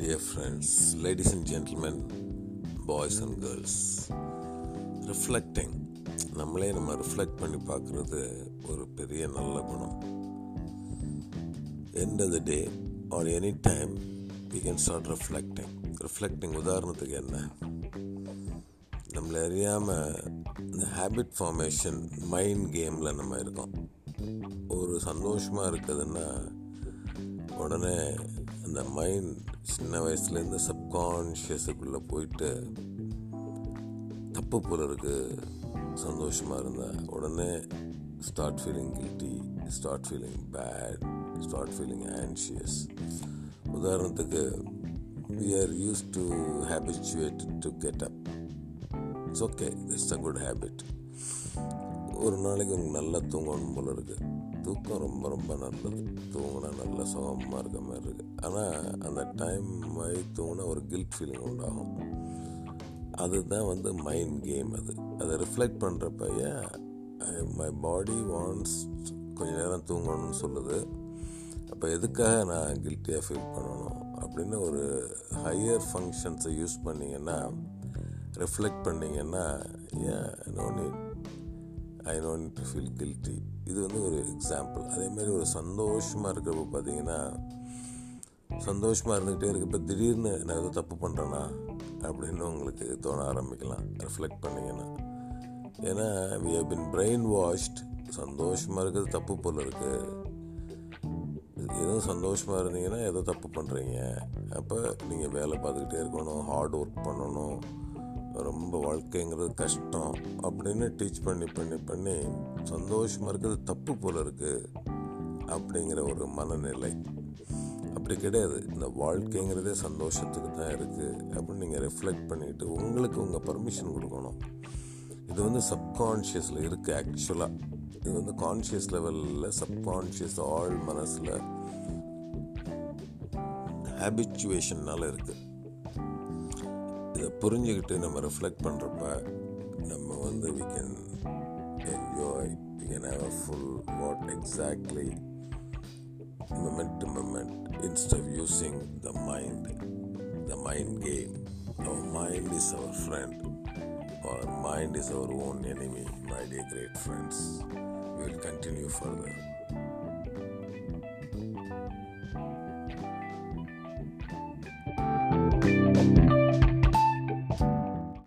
dear friends, ladies and gentlemen, boys and girls. Reflecting நம்மளே நம்ம reflect பண்ணி பார்க்குறது ஒரு பெரிய நல்ல குணம். End of the day or any time we can start reflecting reflecting உதாரணத்துக்கு என்ன? நம்மளை அறியாமல் இந்த ஹேபிட் ஃபார்மேஷன் மைண்ட் கேமில் நம்ம இருக்கோம். ஒரு சந்தோஷமாக இருக்குதுன்னா உடனே அந்த மைண்ட் சின்ன வயசுலேருந்து சப்கான்ஷியஸுக்குள்ளே போயிட்டு தப்பு போகிறதுக்கு சந்தோஷமாக இருந்தால் உடனே start feeling guilty start feeling bad start feeling anxious உதாரணத்துக்கு we are used to habituated to get up it's okay it's a good habit ஒரு நாளைக்கு உங்களுக்கு நல்லா தூங்கணும் போல இருக்குது தூக்கம் ரொம்ப ரொம்ப நல்லது. தூங்கினா நல்ல சுகமாக இருக்க மாதிரி இருக்குது ஆனால் அந்த டைம் மாதிரி தூங்கினா ஒரு கில்ட் ஃபீலிங் உண்டாகும். அதுதான் வந்து மைண்ட் கேம் அது. அதை ரிஃப்ளெக்ட் பண்ணுறப்ப மை பாடி வாண்ட்ஸ் கொஞ்சம் நேரம் தூங்கணும்னு சொல்லுது. அப்போ எதுக்காக நான் கில்ட்டியாக ஃபீல் பண்ணணும்? அப்படின்னு ஒரு ஹையர் ஃபங்க்ஷன்ஸை யூஸ் பண்ணிங்கன்னா ரிஃப்ளெக்ட் பண்ணிங்கன்னா ஏன் no need I don't to feel guilty இது வந்து ஒரு எக்ஸாம்பிள் அதேமாதிரி ஒரு சந்தோஷமாக இருக்கிறப்ப பார்த்தீங்கன்னா சந்தோஷமாக இருந்துக்கிட்டே இருக்கப்ப திடீர்னு நான் ஏதோ தப்பு பண்ணுறேன்னா அப்படின்னு உங்களுக்கு தோண ஆரம்பிக்கலாம். ரிஃப்ளெக்ட் பண்ணிங்கன்னா. ஏன்னா we have been brainwashed சந்தோஷமாக இருக்கிறது தப்பு போல் இருக்குது எதுவும் சந்தோஷமாக இருந்தீங்கன்னா ஏதோ தப்பு பண்ணுறீங்க அப்போ நீங்கள் வேலை பார்த்துக்கிட்டே இருக்கணும் ஹார்ட் ஒர்க் பண்ணணும். நம்ம வாழ்க்கைங்கிறது கஷ்டம் அப்படின்னு டீச் பண்ணி பண்ணி பண்ணி சந்தோஷமாக இருக்கிறது தப்பு போல் இருக்குது அப்படிங்கிற ஒரு மனநிலை. அப்படி கிடையாது. இந்த வாழ்க்கைங்கிறதே சந்தோஷத்துக்கு தான் இருக்குது அப்படின்னு நீங்கள் ரிஃப்ளெக்ட் பண்ணிவிட்டு உங்களுக்கு உங்கள் பர்மிஷன் கொடுக்கணும். இது வந்து சப்கான்ஷியஸில் இருக்குது ஆக்சுவலாக இது வந்து கான்ஷியஸ் லெவலில் சப்கான்ஷியஸ் ஆள் மனசில் ஹேபிச்சுவேஷன்னால் இருக்குது புரிஞ்சுக்கிட்டு நம்ம ரிஃப்ளெக்ட் பண்ணுறப்ப நம்ம வந்து we can enjoy we can have a full what exactly moment to moment instead of using the mind, the mind game. Our mind is our friend. Our mind is our own enemy, my dear great friends. We will continue further.